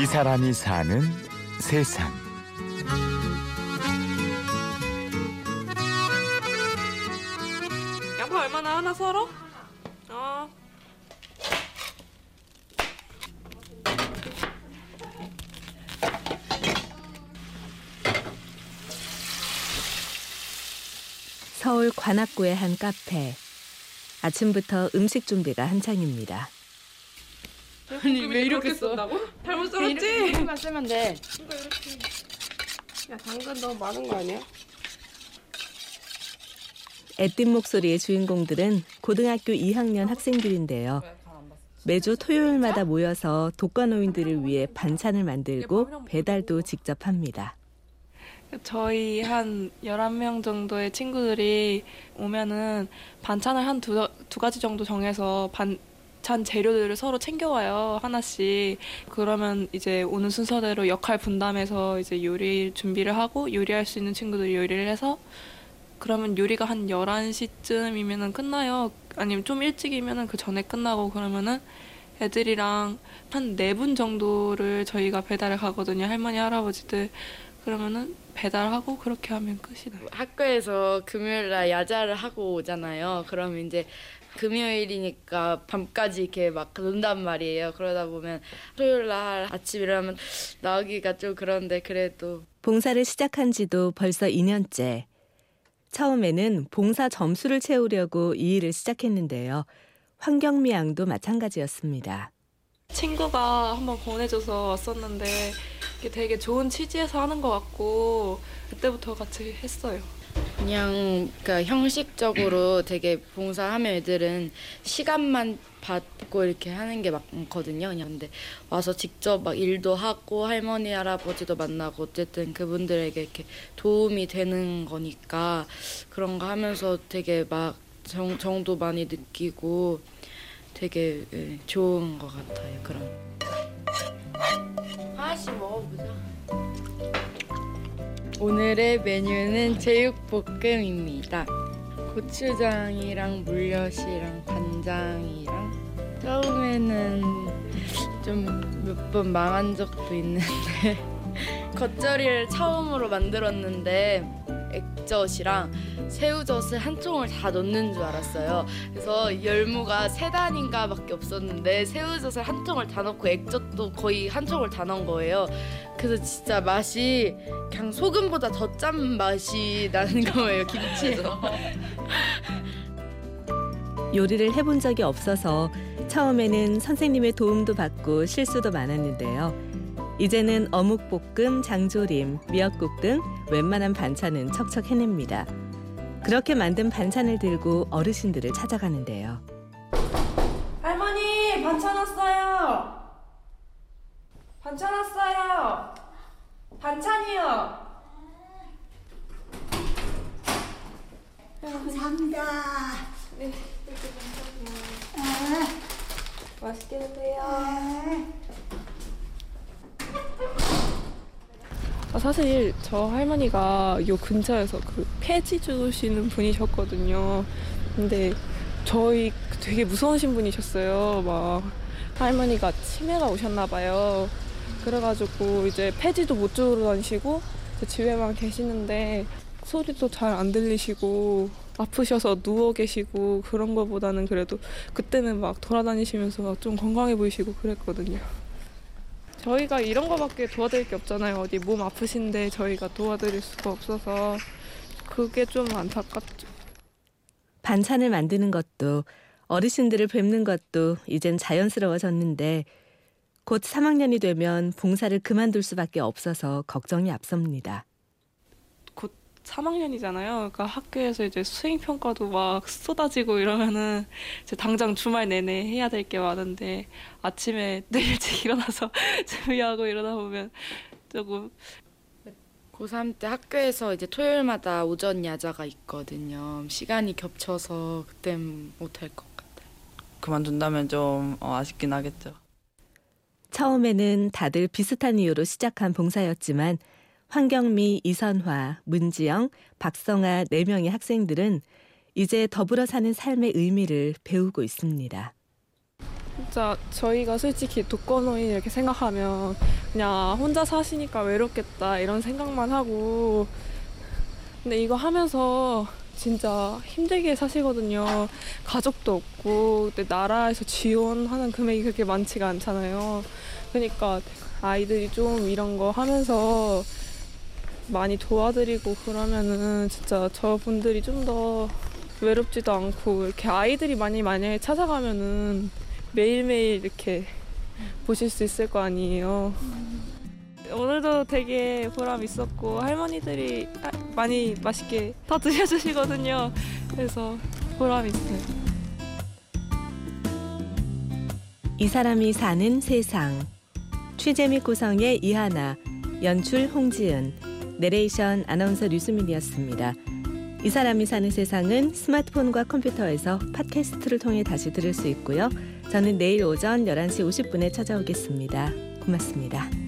이 사람이 사는 세상. 양파 얼마나 하나 썰어? 어. 서울 관악구의 한 카페. 아침부터 음식 준비가 한창입니다. 아니 왜 이렇게 썬다고? 잘못 썰었지? 이렇게만 쓰면 돼. 야 당근 너무 많은 거 아니야? 애띤 목소리의 주인공들은 고등학교 2학년 학생들인데요. 매주 토요일마다 모여서 독거노인들을 위해 반찬을 만들고 배달도 직접 합니다. 저희 한 11명 정도의 친구들이 오면은 반찬을 한 두 두 가지 정도 정해서 반 찬 재료들을 서로 챙겨와요. 하나씩. 그러면 이제 오는 순서대로 역할 분담해서 이제 요리 준비를 하고 요리할 수 있는 친구들이 요리를 해서 그러면 요리가 한 11시쯤이면은 끝나요. 아니면 좀 일찍이면은 그 전에 끝나고 그러면은 애들이랑 한 네 분 정도를 저희가 배달을 가거든요. 할머니, 할아버지들. 그러면은 배달하고 그렇게 하면 끝이 나요. 학교에서 금요일 날 야자를 하고 오잖아요. 그럼 이제 금요일이니까 밤까지 이렇게 막 논단 말이에요. 그러다 보면 토요일 날 아침 일어나면 나오기가 좀 그런데 그래도 봉사를 시작한 지도 벌써 2년째. 처음에는 봉사 점수를 채우려고 이 일을 시작했는데요. 황경미 양도 마찬가지였습니다. 친구가 한번 권해줘서 왔었는데 이게 되게 좋은 취지에서 하는 것 같고 그때부터 같이 했어요. 그냥 그러니까 형식적으로 되게 봉사하면 애들은 시간만 받고 이렇게 하는 게 많거든요. 그냥 근데 와서 직접 막 일도 하고 할머니 할아버지도 만나고 어쨌든 그분들에게 이렇게 도움이 되는 거니까 그런 거 하면서 되게 막 정, 정도 많이 느끼고 되게 예, 좋은 것 같아요. 그런. 하나씩 먹어보자. 오늘의 메뉴는 제육볶음입니다. 고추장이랑 물엿이랑 간장이랑 처음에는 좀 몇 번 망한 적도 있는데 겉절이를 처음으로 만들었는데 액젓이랑 새우젓을 한 통을 다 넣는 줄 알았어요. 그래서 열무가 세 단인가밖에 없었는데 새우젓을 한 통을 다 넣고 액젓도 거의 한 통을 다 넣은 거예요. 그래서 진짜 맛이 그냥 소금보다 더 짠 맛이 나는 거예요 김치에서. 요리를 해본 적이 없어서 처음에는 선생님의 도움도 받고 실수도 많았는데요. 이제는 어묵볶음, 장조림, 미역국 등 웬만한 반찬은 척척 해냅니다. 그렇게 만든 반찬을 들고 어르신들을 찾아가는데요. 할머니 반찬 왔어요. 반찬 왔어요. 반찬이요. 감사합니다. 네, 이렇게 반찬이요. 맛있게 드세요. 아, 사실 저 할머니가 요 근처에서 그 폐지 주시는 분이셨거든요. 근데 저희 되게 무서우신 분이셨어요. 막 할머니가 치매가 오셨나 봐요. 그래가지고 이제 폐지도 못 주러 다니시고 집에만 계시는데 소리도 잘 안 들리시고 아프셔서 누워 계시고 그런 거보다는 그래도 그때는 막 돌아다니시면서 좀 건강해 보이시고 그랬거든요. 저희가 이런 거밖에 도와드릴 게 없잖아요. 어디 몸 아프신데 저희가 도와드릴 수가 없어서 그게 좀 안타깝죠. 반찬을 만드는 것도 어르신들을 뵙는 것도 이젠 자연스러워졌는데 곧 3학년이 되면 봉사를 그만둘 수밖에 없어서 걱정이 앞섭니다. 곧 3학년이잖아요. 그러니까 학교에서 이제 수행 평가도 막 쏟아지고 이러면은 이제 당장 주말 내내 해야 될 게 많은데 아침에 늘 일찍 일어나서 준비하고 이러다 보면 조금 고3 때 학교에서 이제 토요일마다 오전 야자가 있거든요. 시간이 겹쳐서 그땐 못할 것 같아요. 그만둔다면 좀 어, 아쉽긴 하겠죠. 처음에는 다들 비슷한 이유로 시작한 봉사였지만 황경미, 이선화, 문지영, 박성아 4명의 학생들은 이제 더불어 사는 삶의 의미를 배우고 있습니다. 진짜 저희가 솔직히 독거노인 이렇게 생각하면 그냥 혼자 사시니까 외롭겠다 이런 생각만 하고 근데 이거 하면서 진짜 힘들게 사시거든요. 가족도 없고 근데 나라에서 지원하는 금액이 그렇게 많지가 않잖아요. 그러니까 아이들이 좀 이런 거 하면서 많이 도와드리고 그러면은 진짜 저분들이 좀 더 외롭지도 않고 이렇게 아이들이 많이 만약에 찾아가면은 매일매일 이렇게 보실 수 있을 거 아니에요. 오늘도 되게 보람 있었고 할머니들이 아, 많이 맛있게 다 드셔주시거든요. 그래서 보람 있어요. 이 사람이 사는 세상. 취재 및 구성의 이하나, 연출 홍지은, 내레이션 아나운서 류수민이었습니다. 이 사람이 사는 세상은 스마트폰과 컴퓨터에서 팟캐스트를 통해 다시 들을 수 있고요. 저는 내일 오전 11시 50분에 찾아오겠습니다. 고맙습니다.